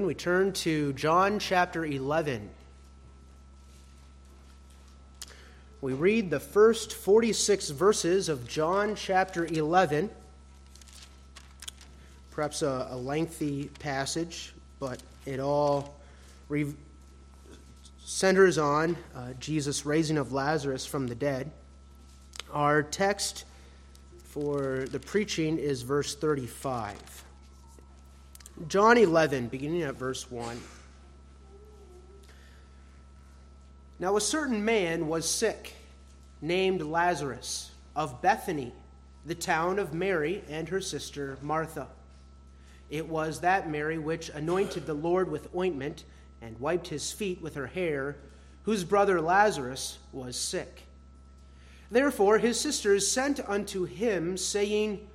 We turn to John chapter 11. We read the first 46 verses of John chapter 11. Perhaps a, a lengthy passage, but it all re- centers on uh, Jesus' raising of Lazarus from the dead. Our text for the preaching is verse 35. John 11, beginning at verse 1. Now, a certain man was sick, named Lazarus, of Bethany, the town of Mary and her sister Martha. It was that Mary which anointed the Lord with ointment and wiped his feet with her hair, whose brother Lazarus was sick. Therefore his sisters sent unto him, saying,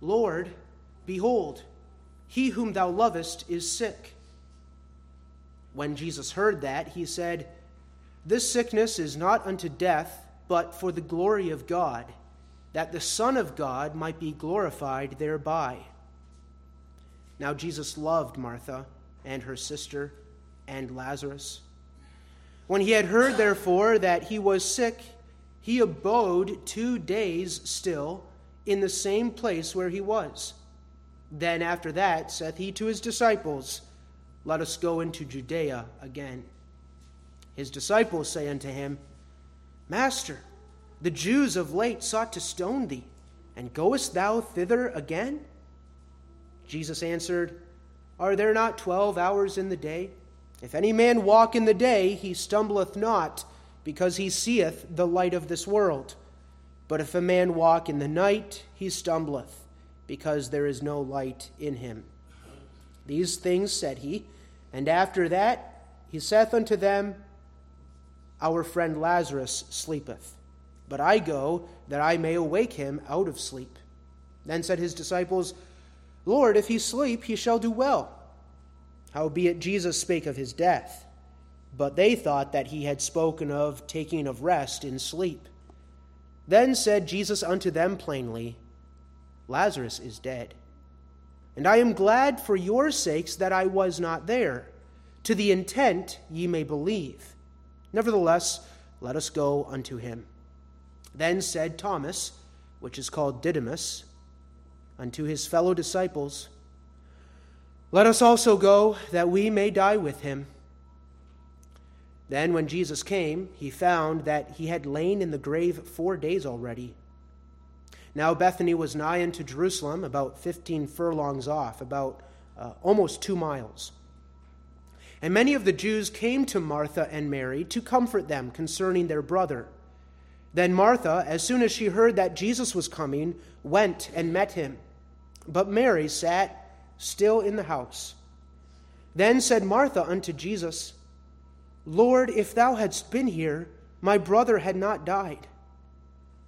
Lord, behold, he whom thou lovest is sick. When Jesus heard that, he said, This sickness is not unto death, but for the glory of God, that the Son of God might be glorified thereby. Now Jesus loved Martha and her sister and Lazarus. When he had heard, therefore, that he was sick, he abode two days still in the same place where he was. Then after that saith he to his disciples, Let us go into Judea again. His disciples say unto him, Master, the Jews of late sought to stone thee, and goest thou thither again? Jesus answered, Are there not twelve hours in the day? If any man walk in the day, he stumbleth not, because he seeth the light of this world. But if a man walk in the night, he stumbleth because there is no light in him. These things said he, and after that he saith unto them, Our friend Lazarus sleepeth, but I go that I may awake him out of sleep. Then said his disciples, Lord, if he sleep, he shall do well. Howbeit Jesus spake of his death, but they thought that he had spoken of taking of rest in sleep. Then said Jesus unto them plainly, Lazarus is dead. And I am glad for your sakes that I was not there, to the intent ye may believe. Nevertheless, let us go unto him. Then said Thomas, which is called Didymus, unto his fellow disciples, Let us also go, that we may die with him. Then, when Jesus came, he found that he had lain in the grave four days already. Now Bethany was nigh unto Jerusalem, about 15 furlongs off, about uh, almost two miles. And many of the Jews came to Martha and Mary to comfort them concerning their brother. Then Martha, as soon as she heard that Jesus was coming, went and met him. But Mary sat still in the house. Then said Martha unto Jesus, Lord, if thou hadst been here, my brother had not died.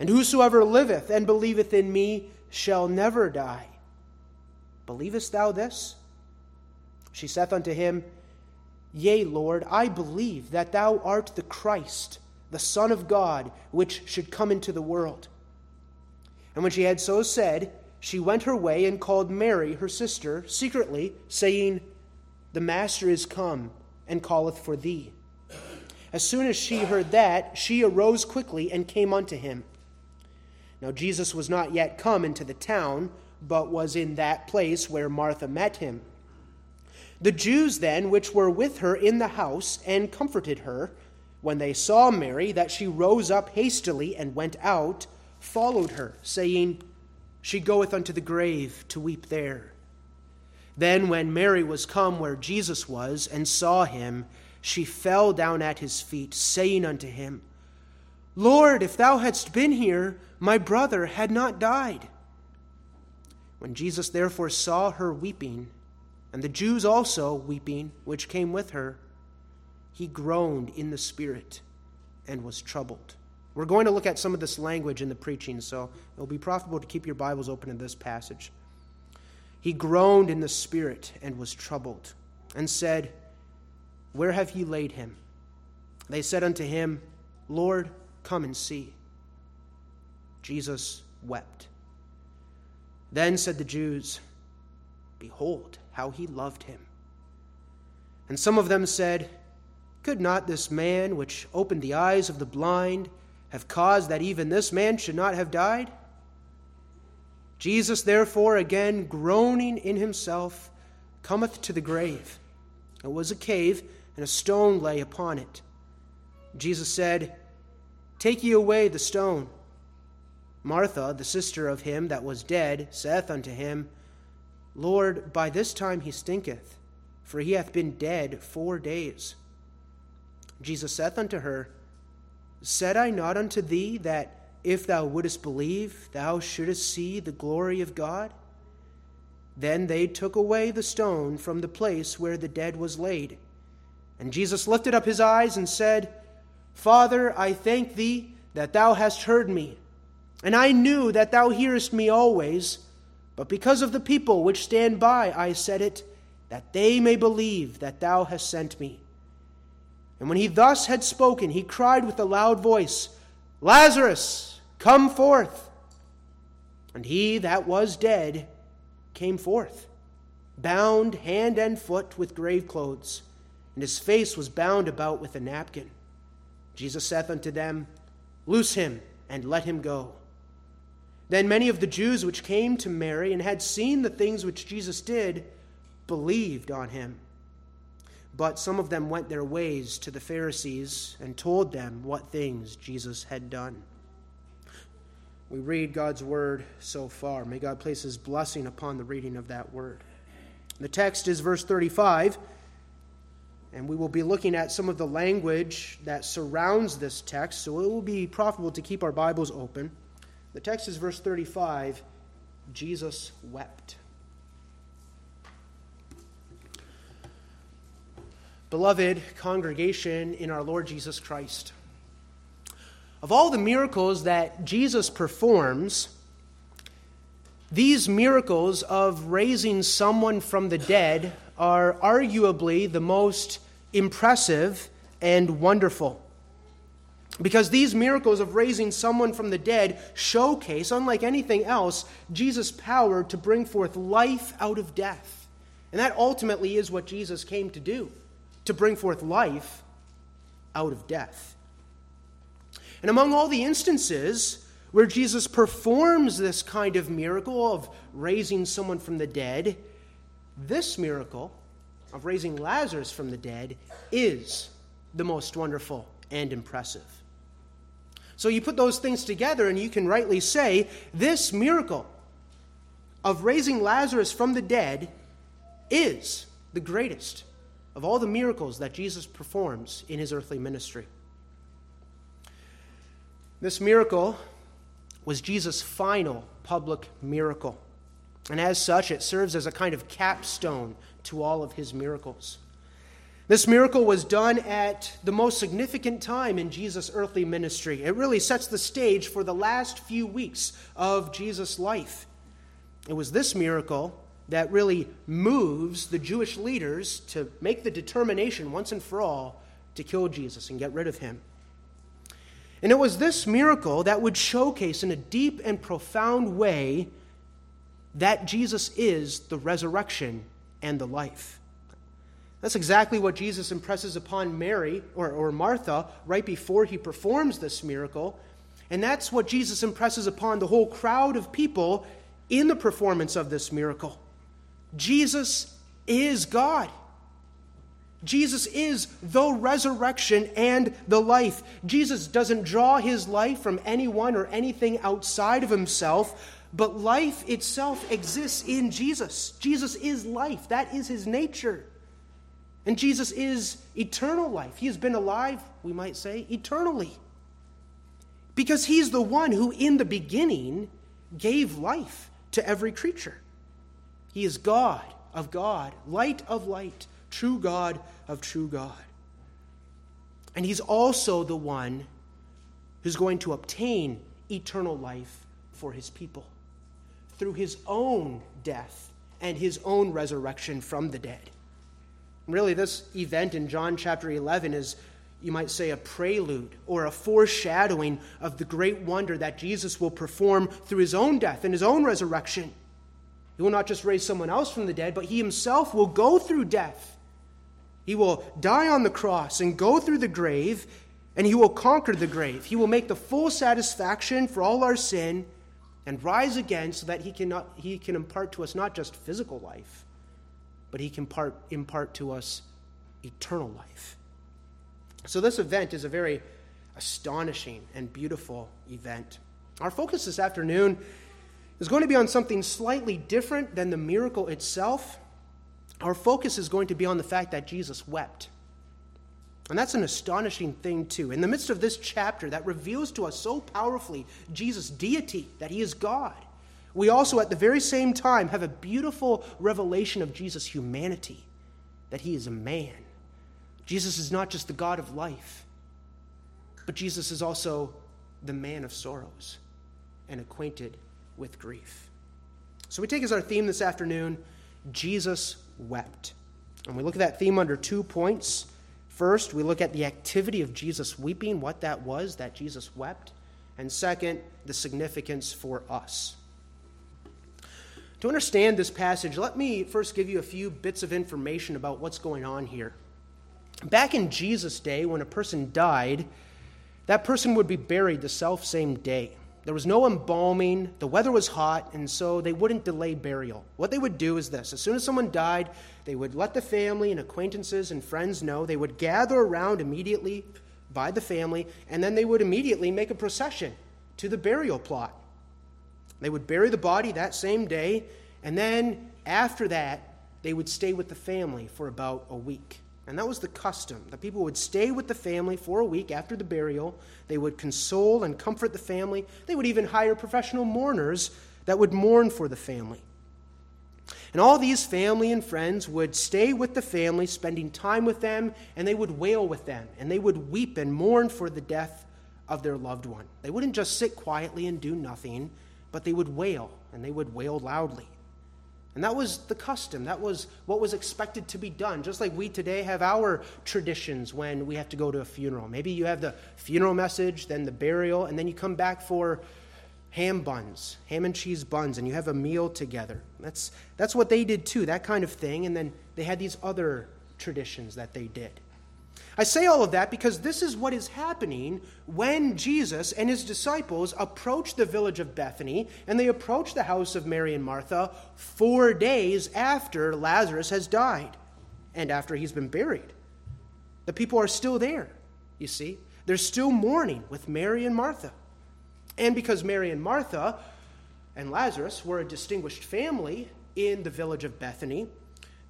And whosoever liveth and believeth in me shall never die. Believest thou this? She saith unto him, Yea, Lord, I believe that thou art the Christ, the Son of God, which should come into the world. And when she had so said, she went her way and called Mary, her sister, secretly, saying, The Master is come and calleth for thee. As soon as she heard that, she arose quickly and came unto him. Now Jesus was not yet come into the town, but was in that place where Martha met him. The Jews then, which were with her in the house, and comforted her, when they saw Mary, that she rose up hastily and went out, followed her, saying, She goeth unto the grave to weep there. Then, when Mary was come where Jesus was, and saw him, she fell down at his feet, saying unto him, Lord, if thou hadst been here, my brother had not died. When Jesus therefore saw her weeping, and the Jews also weeping, which came with her, he groaned in the spirit and was troubled. We're going to look at some of this language in the preaching, so it will be profitable to keep your Bibles open in this passage. He groaned in the spirit and was troubled, and said, Where have ye laid him? They said unto him, Lord, come and see. Jesus wept. Then said the Jews, Behold, how he loved him. And some of them said, Could not this man, which opened the eyes of the blind, have caused that even this man should not have died? Jesus, therefore, again groaning in himself, cometh to the grave. It was a cave, and a stone lay upon it. Jesus said, Take ye away the stone. Martha, the sister of him that was dead, saith unto him, Lord, by this time he stinketh, for he hath been dead four days. Jesus saith unto her, Said I not unto thee that if thou wouldest believe, thou shouldest see the glory of God? Then they took away the stone from the place where the dead was laid. And Jesus lifted up his eyes and said, Father, I thank thee that thou hast heard me. And I knew that thou hearest me always. But because of the people which stand by, I said it, that they may believe that thou hast sent me. And when he thus had spoken, he cried with a loud voice, Lazarus, come forth. And he that was dead came forth, bound hand and foot with grave clothes, and his face was bound about with a napkin. Jesus saith unto them, Loose him and let him go. Then many of the Jews which came to Mary and had seen the things which Jesus did believed on him. But some of them went their ways to the Pharisees and told them what things Jesus had done. We read God's word so far. May God place his blessing upon the reading of that word. The text is verse 35, and we will be looking at some of the language that surrounds this text, so it will be profitable to keep our Bibles open. The text is verse 35 Jesus wept. Beloved congregation in our Lord Jesus Christ, of all the miracles that Jesus performs, these miracles of raising someone from the dead are arguably the most impressive and wonderful. Because these miracles of raising someone from the dead showcase, unlike anything else, Jesus' power to bring forth life out of death. And that ultimately is what Jesus came to do to bring forth life out of death. And among all the instances where Jesus performs this kind of miracle of raising someone from the dead, this miracle of raising Lazarus from the dead is the most wonderful and impressive. So you put those things together, and you can rightly say this miracle of raising Lazarus from the dead is the greatest of all the miracles that Jesus performs in his earthly ministry. This miracle was Jesus' final public miracle. And as such, it serves as a kind of capstone to all of his miracles. This miracle was done at the most significant time in Jesus' earthly ministry. It really sets the stage for the last few weeks of Jesus' life. It was this miracle that really moves the Jewish leaders to make the determination once and for all to kill Jesus and get rid of him. And it was this miracle that would showcase in a deep and profound way that Jesus is the resurrection and the life. That's exactly what Jesus impresses upon Mary or, or Martha right before he performs this miracle. And that's what Jesus impresses upon the whole crowd of people in the performance of this miracle. Jesus is God. Jesus is the resurrection and the life. Jesus doesn't draw his life from anyone or anything outside of himself, but life itself exists in Jesus. Jesus is life, that is his nature. And Jesus is eternal life. He has been alive, we might say, eternally. Because he's the one who, in the beginning, gave life to every creature. He is God of God, light of light, true God of true God. And he's also the one who's going to obtain eternal life for his people through his own death and his own resurrection from the dead. Really, this event in John chapter 11 is, you might say, a prelude or a foreshadowing of the great wonder that Jesus will perform through his own death and his own resurrection. He will not just raise someone else from the dead, but he himself will go through death. He will die on the cross and go through the grave, and he will conquer the grave. He will make the full satisfaction for all our sin and rise again so that he, cannot, he can impart to us not just physical life but he can part, impart to us eternal life. So, this event is a very astonishing and beautiful event. Our focus this afternoon is going to be on something slightly different than the miracle itself. Our focus is going to be on the fact that Jesus wept. And that's an astonishing thing, too. In the midst of this chapter that reveals to us so powerfully Jesus' deity, that he is God, we also, at the very same time, have a beautiful revelation of Jesus' humanity, that he is a man. Jesus is not just the God of life, but Jesus is also the man of sorrows and acquainted with grief. So we take as our theme this afternoon Jesus wept. And we look at that theme under two points. First, we look at the activity of Jesus weeping, what that was, that Jesus wept. And second, the significance for us. To understand this passage, let me first give you a few bits of information about what's going on here. Back in Jesus' day, when a person died, that person would be buried the self same day. There was no embalming, the weather was hot, and so they wouldn't delay burial. What they would do is this as soon as someone died, they would let the family and acquaintances and friends know. They would gather around immediately by the family, and then they would immediately make a procession to the burial plot. They would bury the body that same day, and then after that, they would stay with the family for about a week. And that was the custom. The people would stay with the family for a week after the burial. They would console and comfort the family. They would even hire professional mourners that would mourn for the family. And all these family and friends would stay with the family, spending time with them, and they would wail with them, and they would weep and mourn for the death of their loved one. They wouldn't just sit quietly and do nothing but they would wail, and they would wail loudly. And that was the custom. That was what was expected to be done. Just like we today have our traditions when we have to go to a funeral. Maybe you have the funeral message, then the burial, and then you come back for ham buns, ham and cheese buns, and you have a meal together. That's, that's what they did too, that kind of thing. And then they had these other traditions that they did. I say all of that because this is what is happening when Jesus and his disciples approach the village of Bethany and they approach the house of Mary and Martha four days after Lazarus has died and after he's been buried. The people are still there, you see. They're still mourning with Mary and Martha. And because Mary and Martha and Lazarus were a distinguished family in the village of Bethany,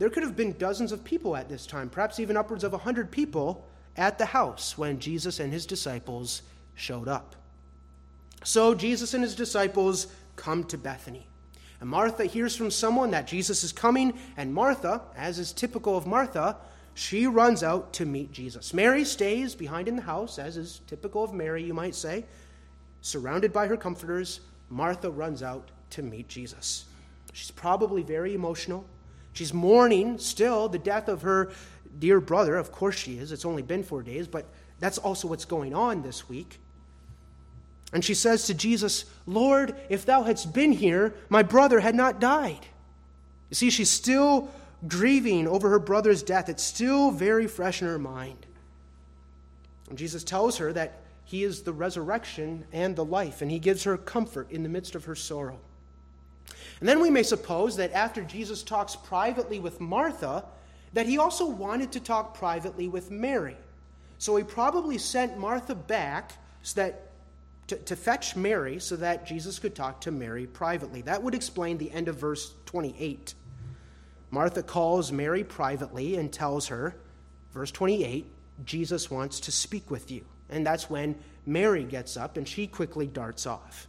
there could have been dozens of people at this time, perhaps even upwards of 100 people at the house when Jesus and his disciples showed up. So Jesus and his disciples come to Bethany. And Martha hears from someone that Jesus is coming, and Martha, as is typical of Martha, she runs out to meet Jesus. Mary stays behind in the house, as is typical of Mary, you might say. Surrounded by her comforters, Martha runs out to meet Jesus. She's probably very emotional. She's mourning still the death of her dear brother. Of course she is. It's only been four days, but that's also what's going on this week. And she says to Jesus, Lord, if thou hadst been here, my brother had not died. You see, she's still grieving over her brother's death. It's still very fresh in her mind. And Jesus tells her that he is the resurrection and the life, and he gives her comfort in the midst of her sorrow. And then we may suppose that after Jesus talks privately with Martha, that he also wanted to talk privately with Mary. So he probably sent Martha back so that to, to, fetch Mary so that Jesus could talk to Mary privately. That would explain the end of verse 28. Martha calls Mary privately and tells her, verse 28, Jesus wants to speak with you. And that's when Mary gets up and she quickly darts off.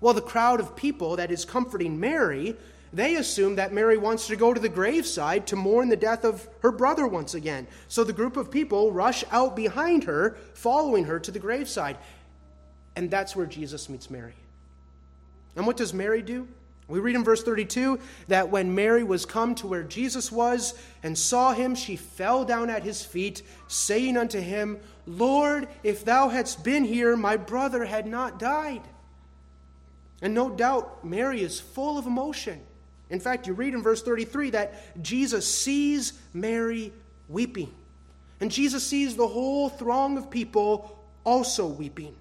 Well, the crowd of people that is comforting Mary they assume that Mary wants to go to the graveside to mourn the death of her brother once again. So the group of people rush out behind her, following her to the graveside. And that's where Jesus meets Mary. And what does Mary do? We read in verse 32 that when Mary was come to where Jesus was and saw him, she fell down at his feet, saying unto him, Lord, if thou hadst been here, my brother had not died. And no doubt, Mary is full of emotion. In fact, you read in verse 33 that Jesus sees Mary weeping. And Jesus sees the whole throng of people also weeping.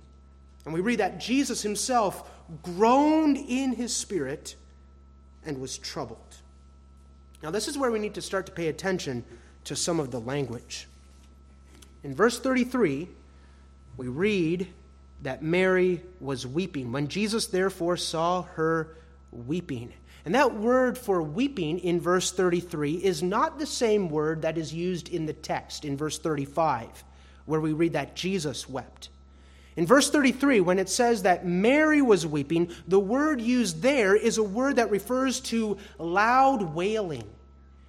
And we read that Jesus himself groaned in his spirit and was troubled. Now, this is where we need to start to pay attention to some of the language. In verse 33, we read that Mary was weeping. When Jesus therefore saw her weeping. And that word for weeping in verse 33 is not the same word that is used in the text in verse 35, where we read that Jesus wept. In verse 33, when it says that Mary was weeping, the word used there is a word that refers to loud wailing.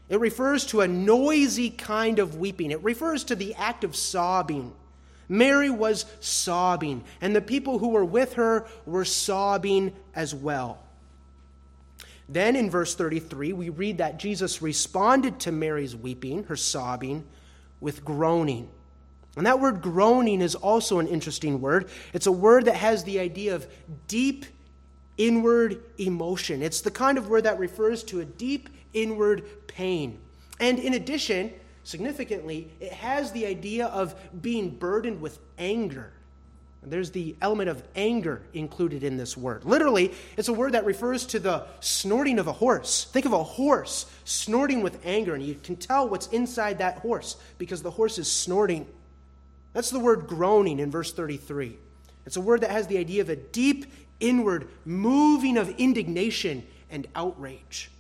It refers to a noisy kind of weeping. It refers to the act of sobbing. Mary was sobbing, and the people who were with her were sobbing as well. Then in verse 33, we read that Jesus responded to Mary's weeping, her sobbing, with groaning. And that word groaning is also an interesting word. It's a word that has the idea of deep inward emotion. It's the kind of word that refers to a deep inward pain. And in addition, significantly, it has the idea of being burdened with anger. There's the element of anger included in this word. Literally, it's a word that refers to the snorting of a horse. Think of a horse snorting with anger, and you can tell what's inside that horse because the horse is snorting. That's the word groaning in verse 33. It's a word that has the idea of a deep inward moving of indignation and outrage.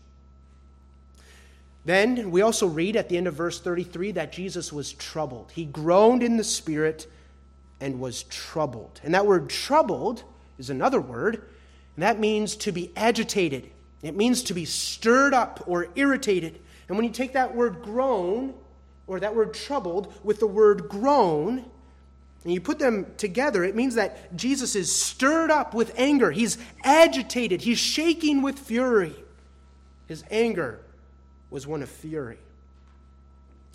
Then we also read at the end of verse 33 that Jesus was troubled. He groaned in the spirit and was troubled. And that word troubled is another word, and that means to be agitated. It means to be stirred up or irritated. And when you take that word groan, or that word troubled with the word groan, and you put them together, it means that Jesus is stirred up with anger. He's agitated. He's shaking with fury. His anger was one of fury.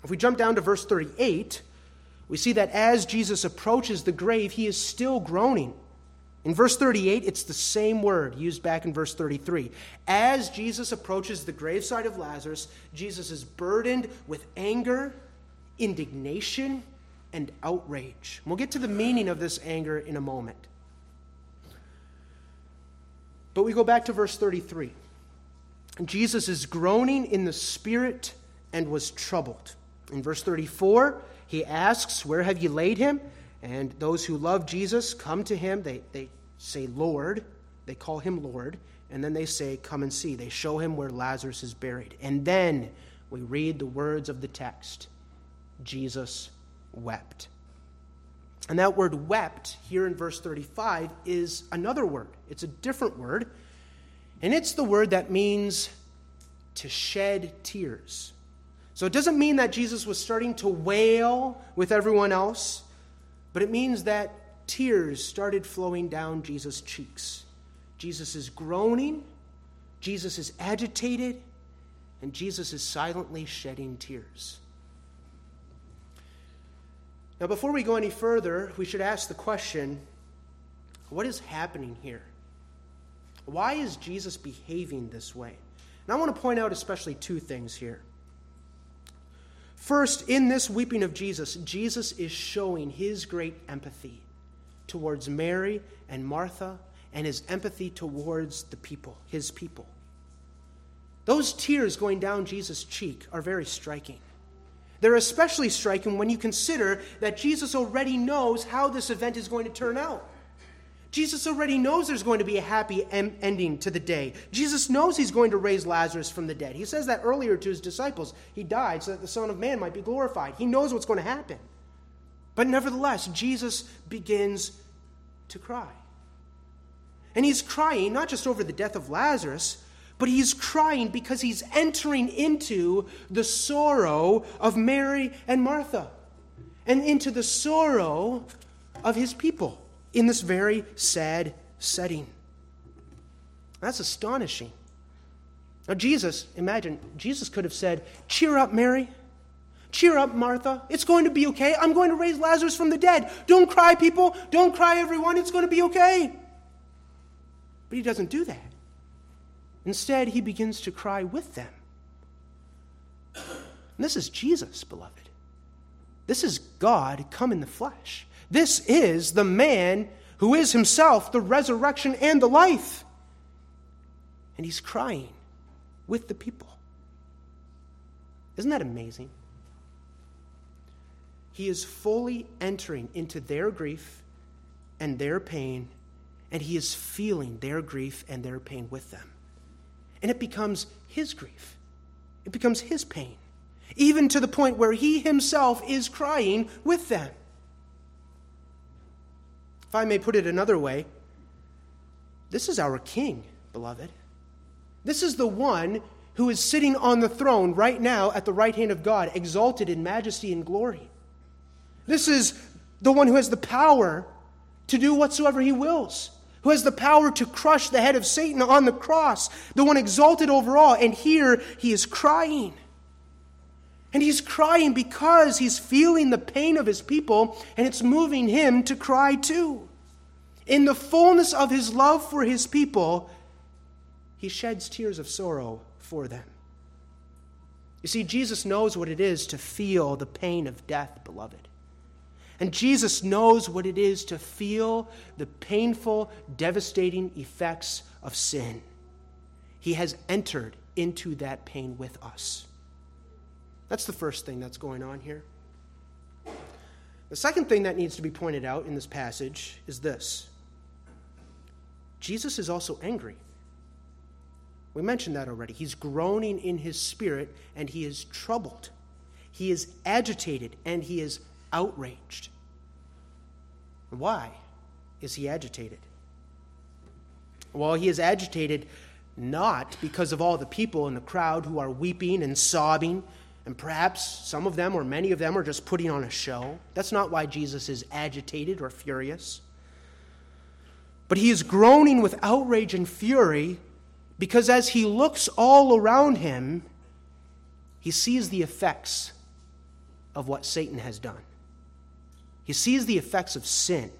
If we jump down to verse 38, we see that as Jesus approaches the grave, he is still groaning. In verse 38, it's the same word used back in verse 33. As Jesus approaches the graveside of Lazarus, Jesus is burdened with anger indignation, and outrage. We'll get to the meaning of this anger in a moment. But we go back to verse 33. Jesus is groaning in the spirit and was troubled. In verse 34, he asks, Where have you laid him? And those who love Jesus come to him. They, they say, Lord. They call him Lord. And then they say, Come and see. They show him where Lazarus is buried. And then we read the words of the text Jesus wept. And that word wept here in verse 35 is another word. It's a different word. And it's the word that means to shed tears. So it doesn't mean that Jesus was starting to wail with everyone else, but it means that tears started flowing down Jesus' cheeks. Jesus is groaning, Jesus is agitated, and Jesus is silently shedding tears. Now, before we go any further, we should ask the question what is happening here? Why is Jesus behaving this way? And I want to point out especially two things here. First, in this weeping of Jesus, Jesus is showing his great empathy towards Mary and Martha and his empathy towards the people, his people. Those tears going down Jesus' cheek are very striking. They're especially striking when you consider that Jesus already knows how this event is going to turn out. Jesus already knows there's going to be a happy em- ending to the day. Jesus knows he's going to raise Lazarus from the dead. He says that earlier to his disciples. He died so that the Son of Man might be glorified. He knows what's going to happen. But nevertheless, Jesus begins to cry. And he's crying not just over the death of Lazarus, but he's crying because he's entering into the sorrow of Mary and Martha and into the sorrow of his people in this very sad setting. That's astonishing. Now, Jesus, imagine, Jesus could have said, Cheer up, Mary. Cheer up, Martha. It's going to be okay. I'm going to raise Lazarus from the dead. Don't cry, people. Don't cry, everyone. It's going to be okay. But he doesn't do that. Instead, he begins to cry with them. And this is Jesus, beloved. This is God come in the flesh. This is the man who is himself the resurrection and the life. And he's crying with the people. Isn't that amazing? He is fully entering into their grief and their pain, and he is feeling their grief and their pain with them. And it becomes his grief, it becomes his pain, even to the point where he himself is crying with them. If I may put it another way, this is our King, beloved. This is the one who is sitting on the throne right now at the right hand of God, exalted in majesty and glory. This is the one who has the power to do whatsoever he wills, who has the power to crush the head of Satan on the cross, the one exalted over all. And here he is crying. And he's crying because he's feeling the pain of his people, and it's moving him to cry too. In the fullness of his love for his people, he sheds tears of sorrow for them. You see, Jesus knows what it is to feel the pain of death, beloved. And Jesus knows what it is to feel the painful, devastating effects of sin. He has entered into that pain with us. That's the first thing that's going on here. The second thing that needs to be pointed out in this passage is this Jesus is also angry. We mentioned that already. He's groaning in his spirit and he is troubled. He is agitated and he is outraged. Why is he agitated? Well, he is agitated not because of all the people in the crowd who are weeping and sobbing, and perhaps some of them or many of them are just putting on a show. That's not why Jesus is agitated or furious. But he is groaning with outrage and fury because as he looks all around him, he sees the effects of what Satan has done. He sees the effects of sin.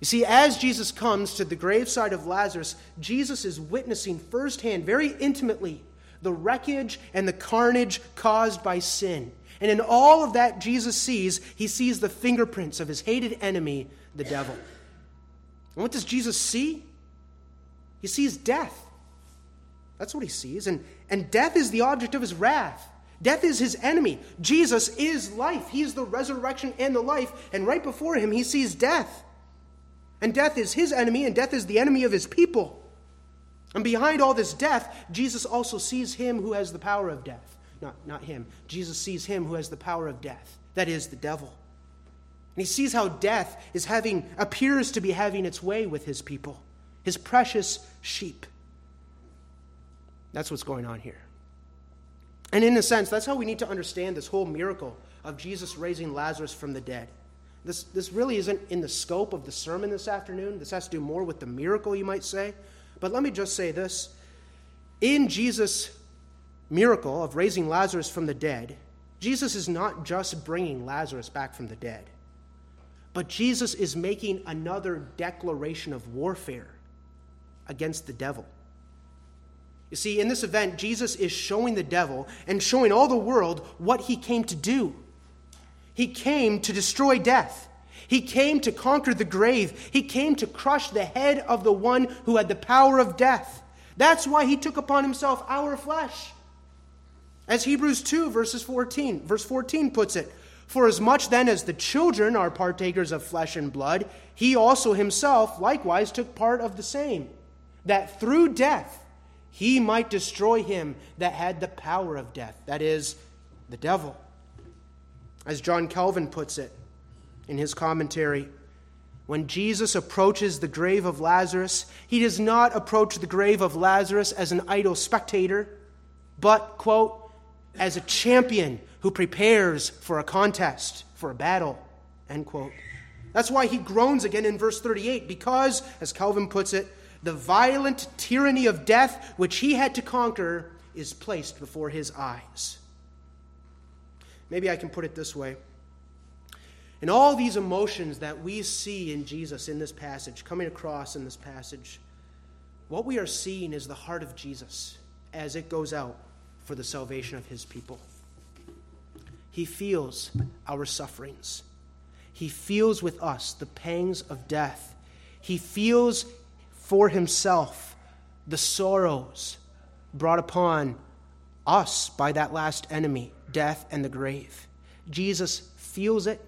You see, as Jesus comes to the graveside of Lazarus, Jesus is witnessing firsthand, very intimately, the wreckage and the carnage caused by sin. And in all of that Jesus sees, he sees the fingerprints of his hated enemy, the devil. And what does Jesus see? He sees death. That's what he sees. And, and death is the object of his wrath. Death is his enemy. Jesus is life. He is the resurrection and the life. And right before him, he sees death. And death is his enemy, and death is the enemy of his people. And behind all this death, Jesus also sees him who has the power of death. Not, not him. Jesus sees him who has the power of death. That is the devil. And he sees how death is having, appears to be having its way with his people, his precious sheep. That's what's going on here. And in a sense, that's how we need to understand this whole miracle of Jesus raising Lazarus from the dead. This, this really isn't in the scope of the sermon this afternoon. This has to do more with the miracle, you might say. But let me just say this. In Jesus' miracle of raising Lazarus from the dead, Jesus is not just bringing Lazarus back from the dead, but Jesus is making another declaration of warfare against the devil. You see, in this event, Jesus is showing the devil and showing all the world what he came to do. He came to destroy death. He came to conquer the grave. He came to crush the head of the one who had the power of death. That's why he took upon himself our flesh. As Hebrews 2, verses 14, verse 14 puts it, For as much then as the children are partakers of flesh and blood, he also himself likewise took part of the same, that through death he might destroy him that had the power of death, that is, the devil as John Calvin puts it in his commentary, when Jesus approaches the grave of Lazarus, he does not approach the grave of Lazarus as an idle spectator, but, quote, as a champion who prepares for a contest, for a battle, end quote. That's why he groans again in verse 38, because, as Calvin puts it, the violent tyranny of death which he had to conquer is placed before his eyes. Maybe I can put it this way. And all these emotions that we see in Jesus in this passage, coming across in this passage, what we are seeing is the heart of Jesus as it goes out for the salvation of his people. He feels our sufferings. He feels with us the pangs of death. He feels for himself the sorrows brought upon us by that last enemy, death and the grave. Jesus feels it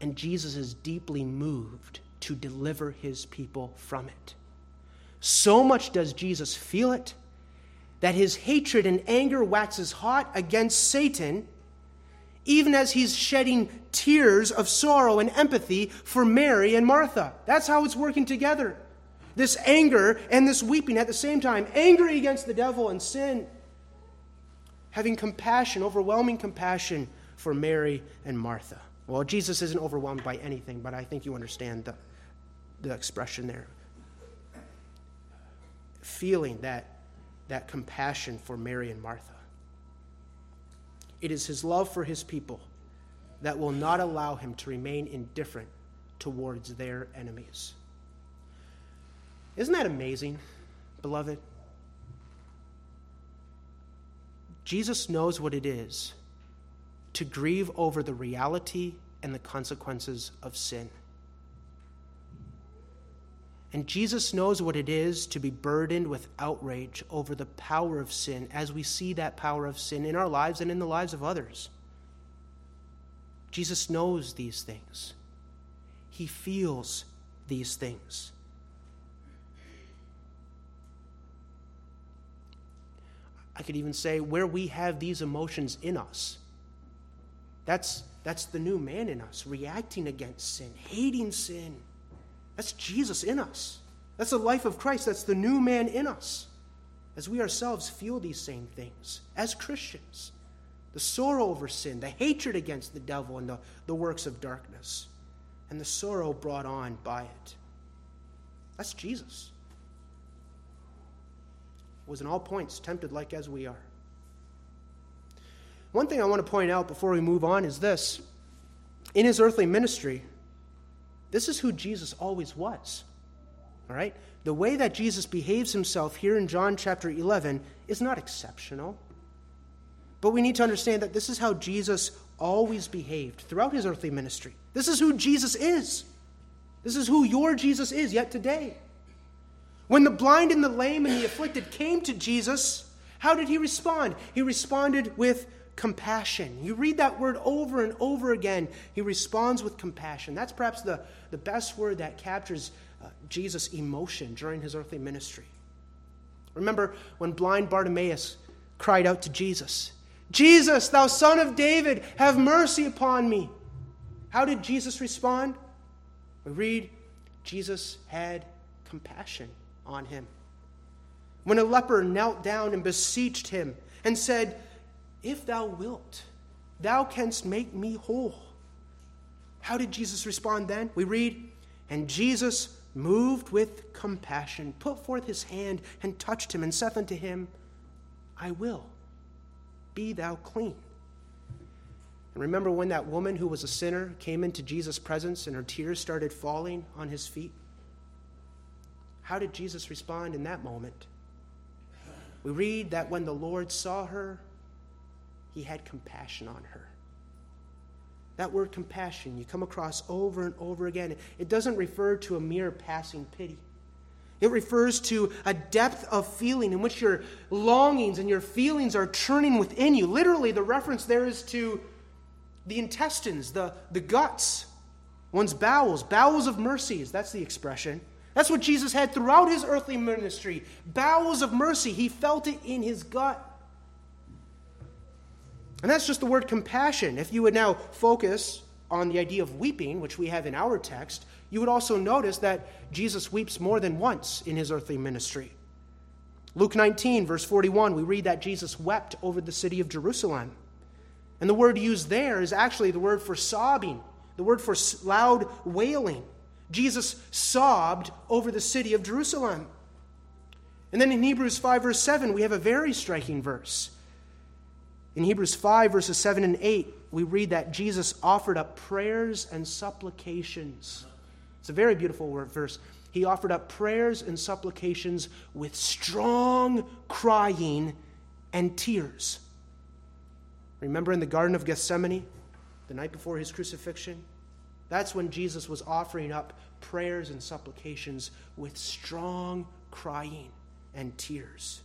and Jesus is deeply moved to deliver his people from it. So much does Jesus feel it that his hatred and anger waxes hot against Satan, even as he's shedding tears of sorrow and empathy for Mary and Martha. That's how it's working together. This anger and this weeping at the same time, angry against the devil and sin, having compassion, overwhelming compassion for Mary and Martha. Well, Jesus isn't overwhelmed by anything, but I think you understand the, the expression there. Feeling that, that compassion for Mary and Martha. It is his love for his people that will not allow him to remain indifferent towards their enemies. Isn't that amazing, beloved? Jesus knows what it is to grieve over the reality and the consequences of sin. And Jesus knows what it is to be burdened with outrage over the power of sin as we see that power of sin in our lives and in the lives of others. Jesus knows these things, He feels these things. I could even say where we have these emotions in us that's, that's the new man in us, reacting against sin, hating sin. That's Jesus in us. That's the life of Christ. That's the new man in us. As we ourselves feel these same things as Christians the sorrow over sin, the hatred against the devil and the, the works of darkness, and the sorrow brought on by it. That's Jesus. Was in all points tempted like as we are. One thing I want to point out before we move on is this in his earthly ministry, this is who Jesus always was. All right? The way that Jesus behaves himself here in John chapter 11 is not exceptional. But we need to understand that this is how Jesus always behaved throughout his earthly ministry. This is who Jesus is. This is who your Jesus is yet today. When the blind and the lame and the afflicted came to Jesus, how did he respond? He responded with compassion. You read that word over and over again. He responds with compassion. That's perhaps the, the best word that captures uh, Jesus' emotion during his earthly ministry. Remember when blind Bartimaeus cried out to Jesus, Jesus, thou son of David, have mercy upon me. How did Jesus respond? We read, Jesus had compassion on him. When a leper knelt down and beseeched him and said, if thou wilt, thou canst make me whole. How did Jesus respond then? We read, And Jesus, moved with compassion, put forth his hand and touched him, and saith unto him, I will, be thou clean. And remember when that woman who was a sinner came into Jesus' presence and her tears started falling on his feet? How did Jesus respond in that moment? We read that when the Lord saw her, he had compassion on her. That word compassion you come across over and over again. It doesn't refer to a mere passing pity. It refers to a depth of feeling in which your longings and your feelings are churning within you. Literally, the reference there is to the intestines, the, the guts, one's bowels, bowels of mercies. That's the expression. That's what Jesus had throughout his earthly ministry. Bowels of mercy. He felt it in his gut. And that's just the word compassion. If you would now focus on the idea of weeping, which we have in our text, you would also notice that Jesus weeps more than once in his earthly ministry. Luke 19, verse 41, we read that Jesus wept over the city of Jerusalem. And the word used there is actually the word for sobbing, the word for loud wailing. Jesus sobbed over the city of Jerusalem. And then in Hebrews 5, verse 7, we have a very striking verse. In Hebrews 5, verses 7 and 8, we read that Jesus offered up prayers and supplications. It's a very beautiful word, verse. He offered up prayers and supplications with strong crying and tears. Remember in the Garden of Gethsemane, the night before his crucifixion? That's when Jesus was offering up prayers and supplications with strong crying and tears.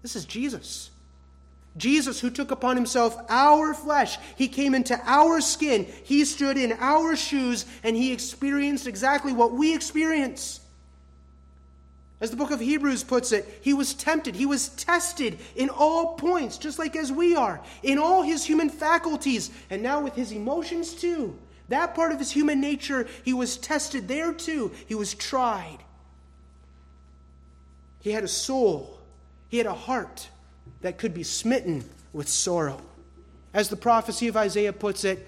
This is Jesus. Jesus, who took upon himself our flesh, he came into our skin, he stood in our shoes, and he experienced exactly what we experience. As the book of Hebrews puts it, he was tempted, he was tested in all points, just like as we are, in all his human faculties, and now with his emotions too. That part of his human nature, he was tested there too. He was tried. He had a soul, he had a heart that could be smitten with sorrow. As the prophecy of Isaiah puts it,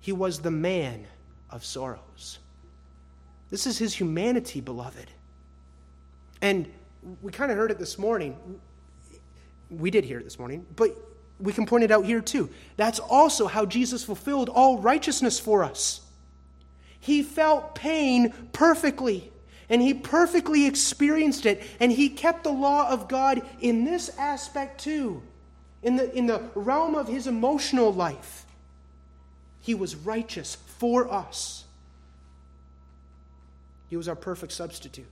he was the man of sorrows. This is his humanity, beloved. And we kind of heard it this morning. We did hear it this morning, but we can point it out here too. That's also how Jesus fulfilled all righteousness for us. He felt pain perfectly and he perfectly experienced it, and he kept the law of God in this aspect too, in the, in the realm of his emotional life. He was righteous for us. He was our perfect substitute.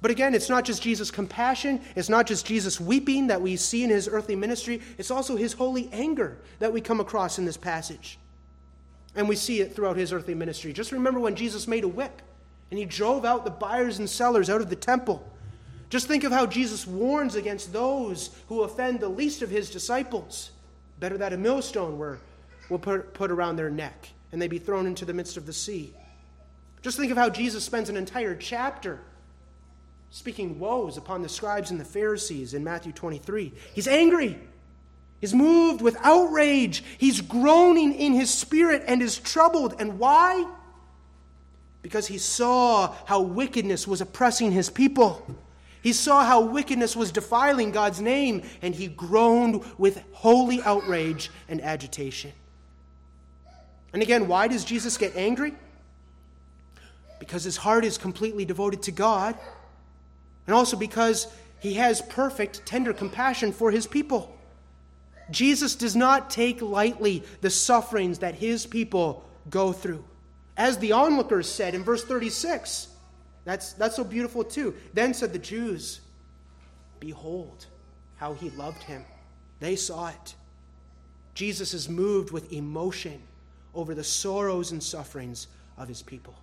But again, it's not just Jesus' compassion, it's not just Jesus' weeping that we see in his earthly ministry, it's also his holy anger that we come across in this passage. And we see it throughout his earthly ministry. Just remember when Jesus made a whip and he drove out the buyers and sellers out of the temple. Just think of how Jesus warns against those who offend the least of his disciples. Better that a millstone were, were put, put around their neck and they be thrown into the midst of the sea. Just think of how Jesus spends an entire chapter speaking woes upon the scribes and the Pharisees in Matthew 23. He's angry. He's moved with outrage. He's groaning in his spirit and is troubled. And why? Because he saw how wickedness was oppressing his people. He saw how wickedness was defiling God's name, and he groaned with holy outrage and agitation. And again, why does Jesus get angry? Because his heart is completely devoted to God, and also because he has perfect, tender compassion for his people. Jesus does not take lightly the sufferings that his people go through. As the onlookers said in verse 36. That's, that's so beautiful too. Then said the Jews, Behold how he loved him. They saw it. Jesus is moved with emotion over the sorrows and sufferings of his people.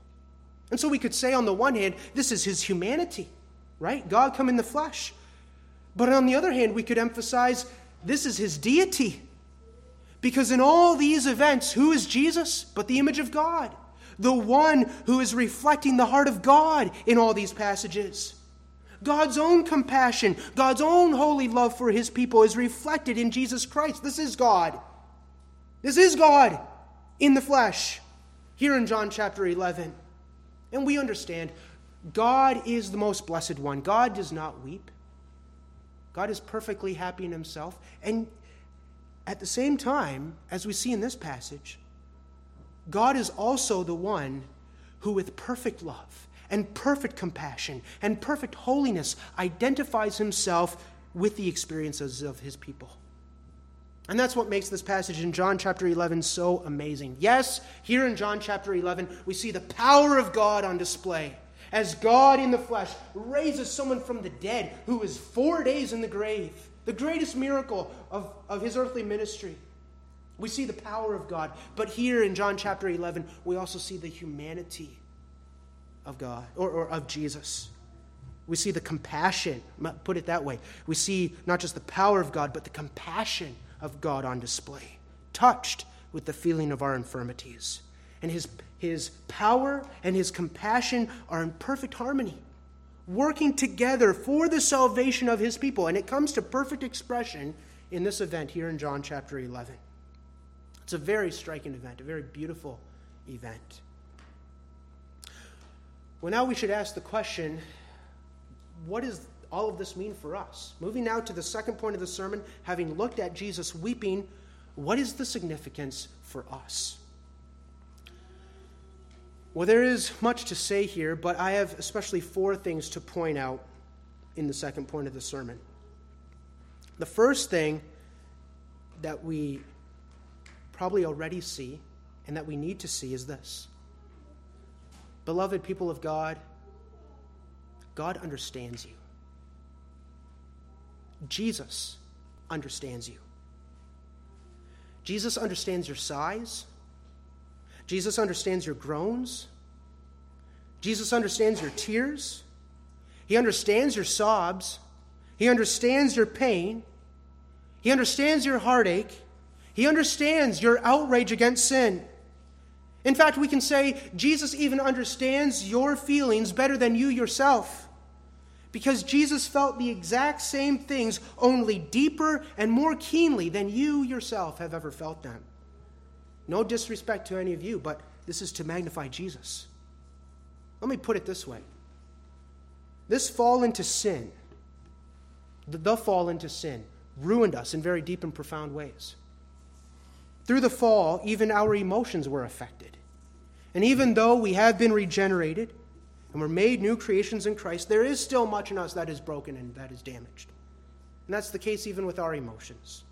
And so we could say, on the one hand, this is his humanity, right? God come in the flesh. But on the other hand, we could emphasize this is his deity. Because in all these events, who is Jesus but the image of God? The one who is reflecting the heart of God in all these passages. God's own compassion, God's own holy love for his people is reflected in Jesus Christ. This is God. This is God in the flesh, here in John chapter 11. And we understand God is the most blessed one. God does not weep, God is perfectly happy in himself. And at the same time, as we see in this passage, God is also the one who, with perfect love and perfect compassion and perfect holiness, identifies himself with the experiences of his people. And that's what makes this passage in John chapter 11 so amazing. Yes, here in John chapter 11, we see the power of God on display as God in the flesh raises someone from the dead who was four days in the grave, the greatest miracle of, of his earthly ministry. We see the power of God. But here in John chapter 11, we also see the humanity of God, or, or of Jesus. We see the compassion, put it that way. We see not just the power of God, but the compassion of God on display, touched with the feeling of our infirmities. and his, his power and his compassion are in perfect harmony, working together for the salvation of his people. And it comes to perfect expression in this event here in John chapter 11. It's a very striking event, a very beautiful event. Well, now we should ask the question what does all of this mean for us? Moving now to the second point of the sermon, having looked at Jesus weeping, what is the significance for us? Well, there is much to say here, but I have especially four things to point out in the second point of the sermon. The first thing that we probably already see and that we need to see is this Beloved people of God, God understands you. Jesus understands you. Jesus understands your sighs. Jesus understands your groans. Jesus understands your tears. He understands your sobs. He understands your pain. He understands your heartache. He understands your outrage against sin. In fact, we can say Jesus even understands your feelings better than you yourself. Because Jesus felt the exact same things, only deeper and more keenly than you yourself have ever felt them. No disrespect to any of you, but this is to magnify Jesus. Let me put it this way this fall into sin, the fall into sin, ruined us in very deep and profound ways. Through the fall, even our emotions were affected. And even though we have been regenerated and we're made new creations in Christ, there is still much in us that is broken and that is damaged. And that's the case even with our emotions.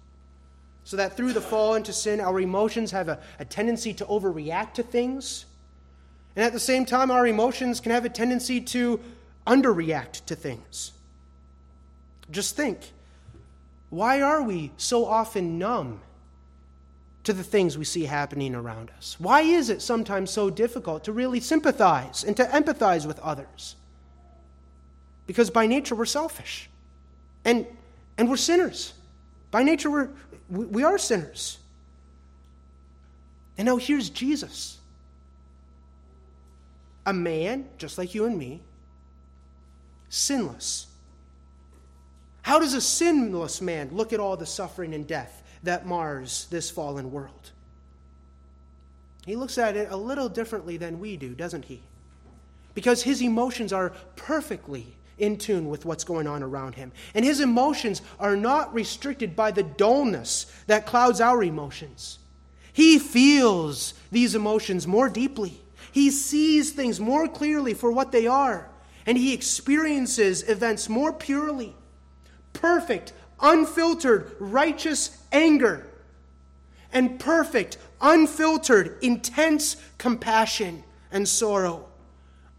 So that through the fall into sin, our emotions have a, a tendency to overreact to things. And at the same time, our emotions can have a tendency to underreact to things. Just think why are we so often numb to the things we see happening around us? Why is it sometimes so difficult to really sympathize and to empathize with others? Because by nature we're selfish and, and we're sinners. By nature we're, we are sinners. And now here's Jesus a man just like you and me, sinless how does a sinless man look at all the suffering and death that mars this fallen world? He looks at it a little differently than we do, doesn't he? Because his emotions are perfectly in tune with what's going on around him. And his emotions are not restricted by the dullness that clouds our emotions. He feels these emotions more deeply. He sees things more clearly for what they are. And he experiences events more purely perfect, unfiltered, righteous anger, and perfect, unfiltered, intense compassion and sorrow,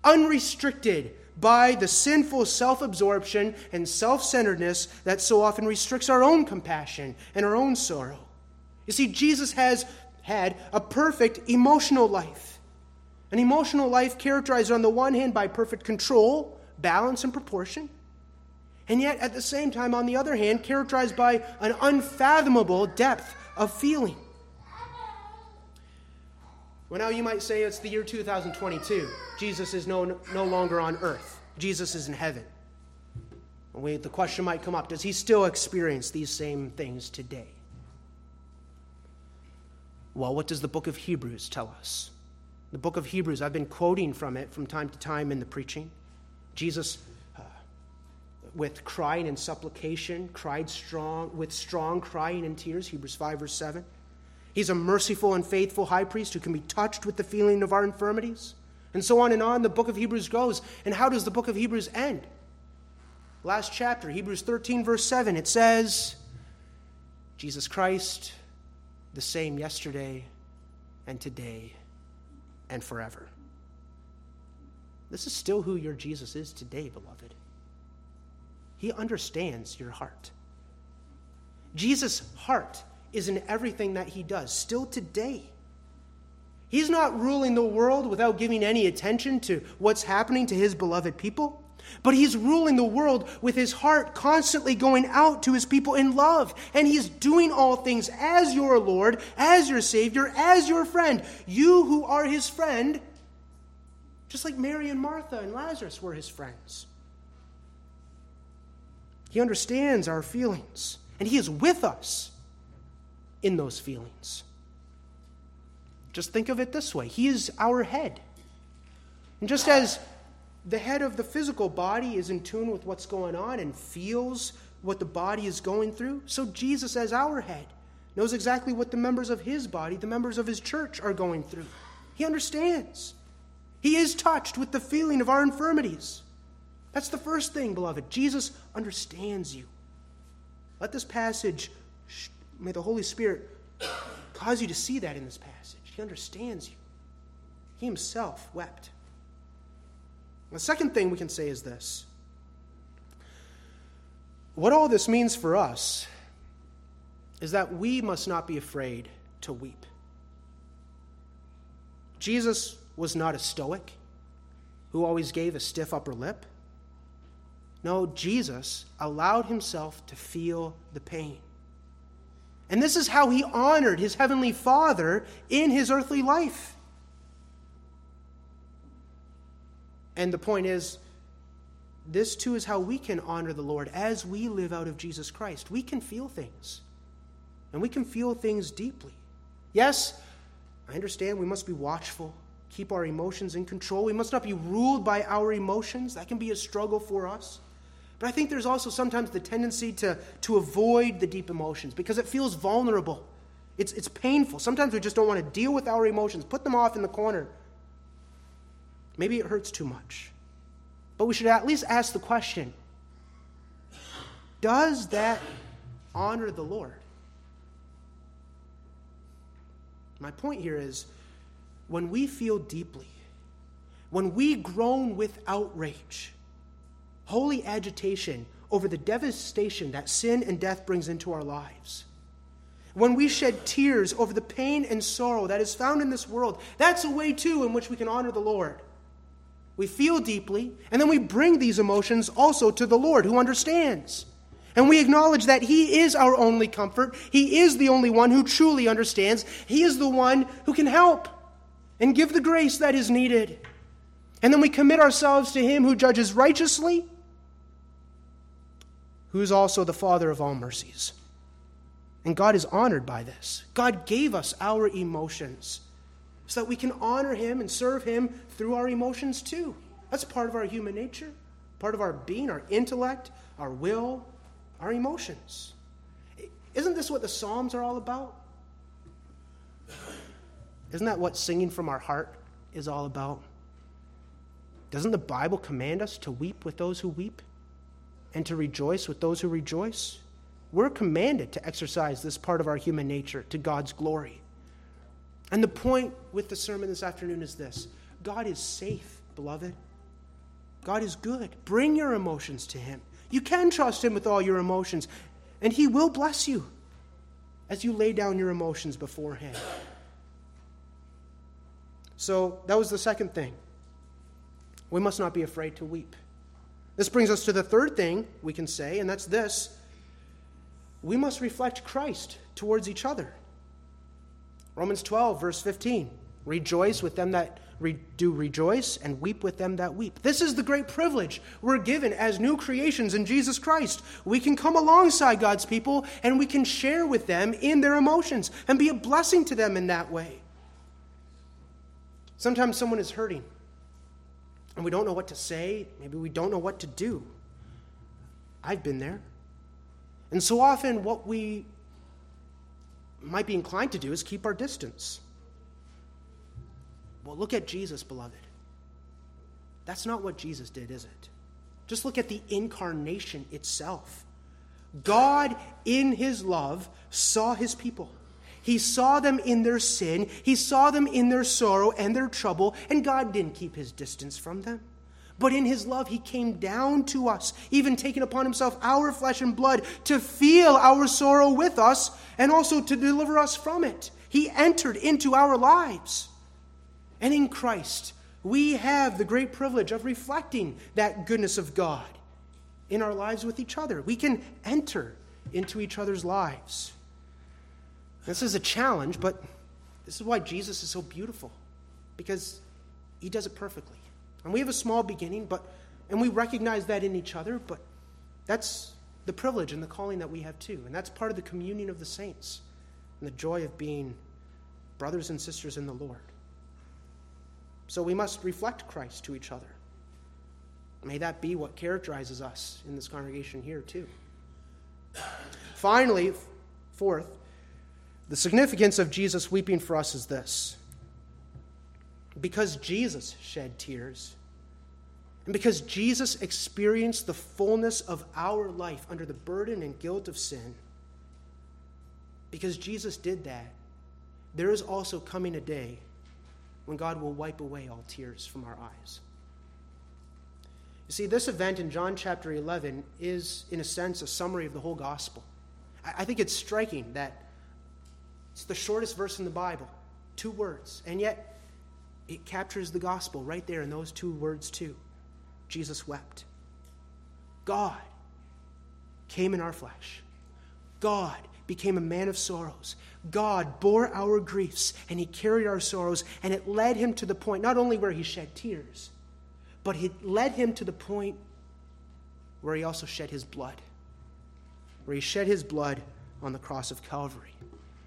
unrestricted by the sinful self absorption and self centeredness that so often restricts our own compassion and our own sorrow. You see, Jesus has had a perfect emotional life. An emotional life characterized on the one hand by perfect control, balance, and proportion and yet at the same time, on the other hand, characterized by an unfathomable depth of feeling. Well, now you might say it's the year 2022. Jesus is no, no longer on earth, Jesus is in heaven. We, the question might come up does he still experience these same things today? Well, what does the book of Hebrews tell us? The book of Hebrews, I've been quoting from it from time to time in the preaching. Jesus with crying and supplication, cried strong with strong crying and tears, Hebrews 5 verse 7. He's a merciful and faithful high priest who can be touched with the feeling of our infirmities. And so on and on the book of Hebrews goes. And how does the book of Hebrews end? Last chapter, Hebrews 13 verse 7, it says, Jesus Christ, the same yesterday and today and forever. This is still who your Jesus is today, beloved. He understands your heart. Jesus' heart is in everything that he does, still today. He's not ruling the world without giving any attention to what's happening to his beloved people. But he's ruling the world with his heart constantly going out to his people in love. And he's doing all things as your Lord, as your Savior, as your friend. You who are his friend, just like Mary and Martha and Lazarus were his friends. He understands our feelings, and he is with us in those feelings. Just think of it this way He is our head. And just as the head of the physical body is in tune with what's going on and feels what the body is going through, so Jesus, as our head, knows exactly what the members of his body, the members of his church, are going through. He understands. He is touched with the feeling of our infirmities. That's the first thing, beloved. Jesus understands you. Let this passage, may the Holy Spirit cause you to see that in this passage. He understands you. He himself wept. The second thing we can say is this what all this means for us is that we must not be afraid to weep. Jesus was not a stoic who always gave a stiff upper lip. No, Jesus allowed himself to feel the pain. And this is how he honored his heavenly Father in his earthly life. And the point is, this too is how we can honor the Lord as we live out of Jesus Christ. We can feel things, and we can feel things deeply. Yes, I understand we must be watchful, keep our emotions in control. We must not be ruled by our emotions. That can be a struggle for us. But I think there's also sometimes the tendency to, to avoid the deep emotions because it feels vulnerable. It's, it's painful. Sometimes we just don't want to deal with our emotions, put them off in the corner. Maybe it hurts too much. But we should at least ask the question Does that honor the Lord? My point here is when we feel deeply, when we groan with outrage, holy agitation over the devastation that sin and death brings into our lives. When we shed tears over the pain and sorrow that is found in this world, that's a way too in which we can honor the Lord. We feel deeply, and then we bring these emotions also to the Lord who understands. And we acknowledge that He is our only comfort. He is the only one who truly understands. He is the one who can help and give the grace that is needed. And then we commit ourselves to Him who judges righteously who is also the Father of all mercies. And God is honored by this. God gave us our emotions so that we can honor Him and serve Him through our emotions too. That's part of our human nature, part of our being, our intellect, our will, our emotions. Isn't this what the Psalms are all about? Isn't that what singing from our heart is all about? Doesn't the Bible command us to weep with those who weep? And to rejoice with those who rejoice. We're commanded to exercise this part of our human nature to God's glory. And the point with the sermon this afternoon is this God is safe, beloved. God is good. Bring your emotions to Him. You can trust Him with all your emotions, and He will bless you as you lay down your emotions before Him. So that was the second thing. We must not be afraid to weep. This brings us to the third thing we can say, and that's this we must reflect Christ towards each other. Romans 12, verse 15 Rejoice with them that re- do rejoice, and weep with them that weep. This is the great privilege we're given as new creations in Jesus Christ. We can come alongside God's people and we can share with them in their emotions and be a blessing to them in that way. Sometimes someone is hurting and we don't know what to say. Maybe we don't know what to do. I've been there. And so often, what we might be inclined to do is keep our distance. Well, look at Jesus, beloved. That's not what Jesus did, is it? Just look at the incarnation itself. God, in his love, saw his people. He saw them in their sin, He saw them in their sorrow and their trouble, and God didn't keep His distance from them. But in His love, He came down to us, even taking upon Himself our flesh and blood to feel our sorrow with us and also to deliver us from it. He entered into our lives. And in Christ, we have the great privilege of reflecting that goodness of God in our lives with each other. We can enter into each other's lives. This is a challenge, but this is why Jesus is so beautiful, because he does it perfectly. And we have a small beginning, but and we recognize that in each other, but that's the privilege and the calling that we have too. And that's part of the communion of the saints and the joy of being brothers and sisters in the Lord. So we must reflect Christ to each other. May that be what characterizes us in this congregation here, too. Finally, fourth, the significance of Jesus weeping for us is this. Because Jesus shed tears, and because Jesus experienced the fullness of our life under the burden and guilt of sin, because Jesus did that, there is also coming a day when God will wipe away all tears from our eyes. You see, this event in John chapter 11 is, in a sense, a summary of the whole gospel. I think it's striking that it's the shortest verse in the Bible, two words, and yet it captures the gospel right there in those two words, too. Jesus wept. God came in our flesh. God became a man of sorrows. God bore our griefs and he carried our sorrows, and it led him to the point not only where he shed tears, but it led him to the point where he also shed his blood, where he shed his blood on the cross of Calvary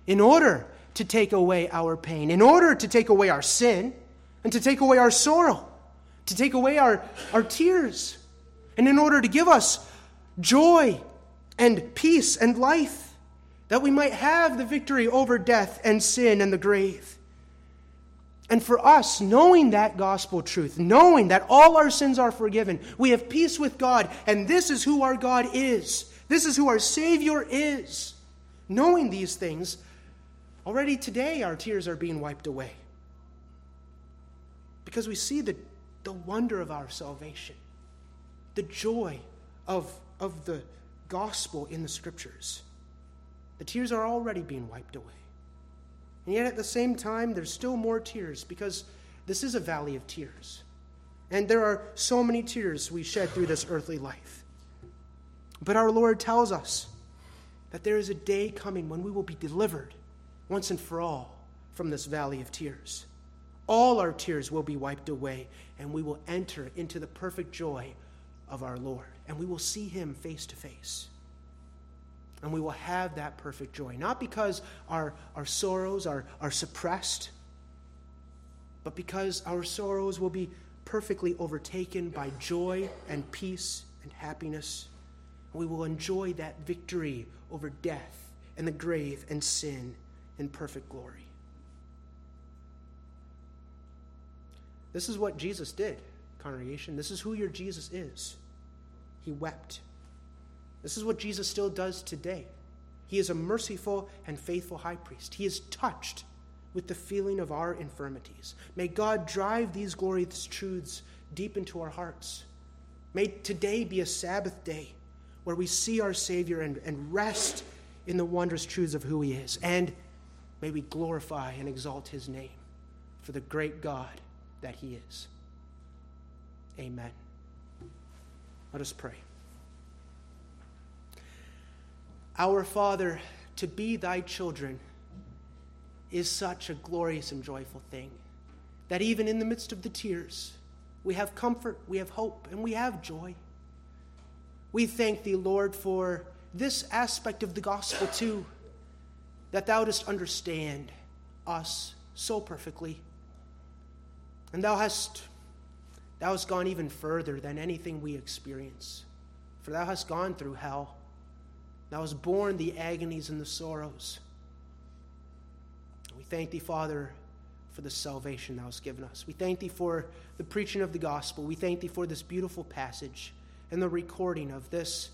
in order to take away our pain, in order to take away our sin, and to take away our sorrow, to take away our, our tears, and in order to give us joy and peace and life that we might have the victory over death and sin and the grave. And for us, knowing that gospel truth, knowing that all our sins are forgiven, we have peace with God, and this is who our God is. This is who our Savior is. Knowing these things, already today our tears are being wiped away. Because we see the, the wonder of our salvation, the joy of, of the gospel in the scriptures. The tears are already being wiped away. And yet at the same time, there's still more tears because this is a valley of tears. And there are so many tears we shed through this earthly life. But our Lord tells us that there is a day coming when we will be delivered once and for all from this valley of tears. All our tears will be wiped away, and we will enter into the perfect joy of our Lord, and we will see Him face to face and we will have that perfect joy. Not because our, our sorrows are, are suppressed, but because our sorrows will be perfectly overtaken by joy and peace and happiness. We will enjoy that victory over death and the grave and sin in perfect glory. This is what Jesus did, congregation. This is who your Jesus is. He wept. This is what Jesus still does today. He is a merciful and faithful high priest. He is touched with the feeling of our infirmities. May God drive these glorious truths deep into our hearts. May today be a Sabbath day where we see our Savior and, and rest in the wondrous truths of who He is. And may we glorify and exalt His name for the great God that He is. Amen. Let us pray. Our Father, to be thy children is such a glorious and joyful thing that even in the midst of the tears, we have comfort, we have hope, and we have joy. We thank thee, Lord, for this aspect of the gospel too, that thou dost understand us so perfectly. And thou hast thou hast gone even further than anything we experience. For thou hast gone through hell Thou hast borne the agonies and the sorrows. We thank thee, Father, for the salvation thou hast given us. We thank thee for the preaching of the gospel. We thank thee for this beautiful passage and the recording of this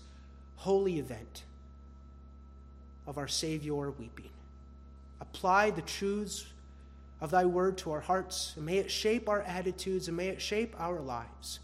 holy event of our Savior weeping. Apply the truths of thy word to our hearts, and may it shape our attitudes and may it shape our lives.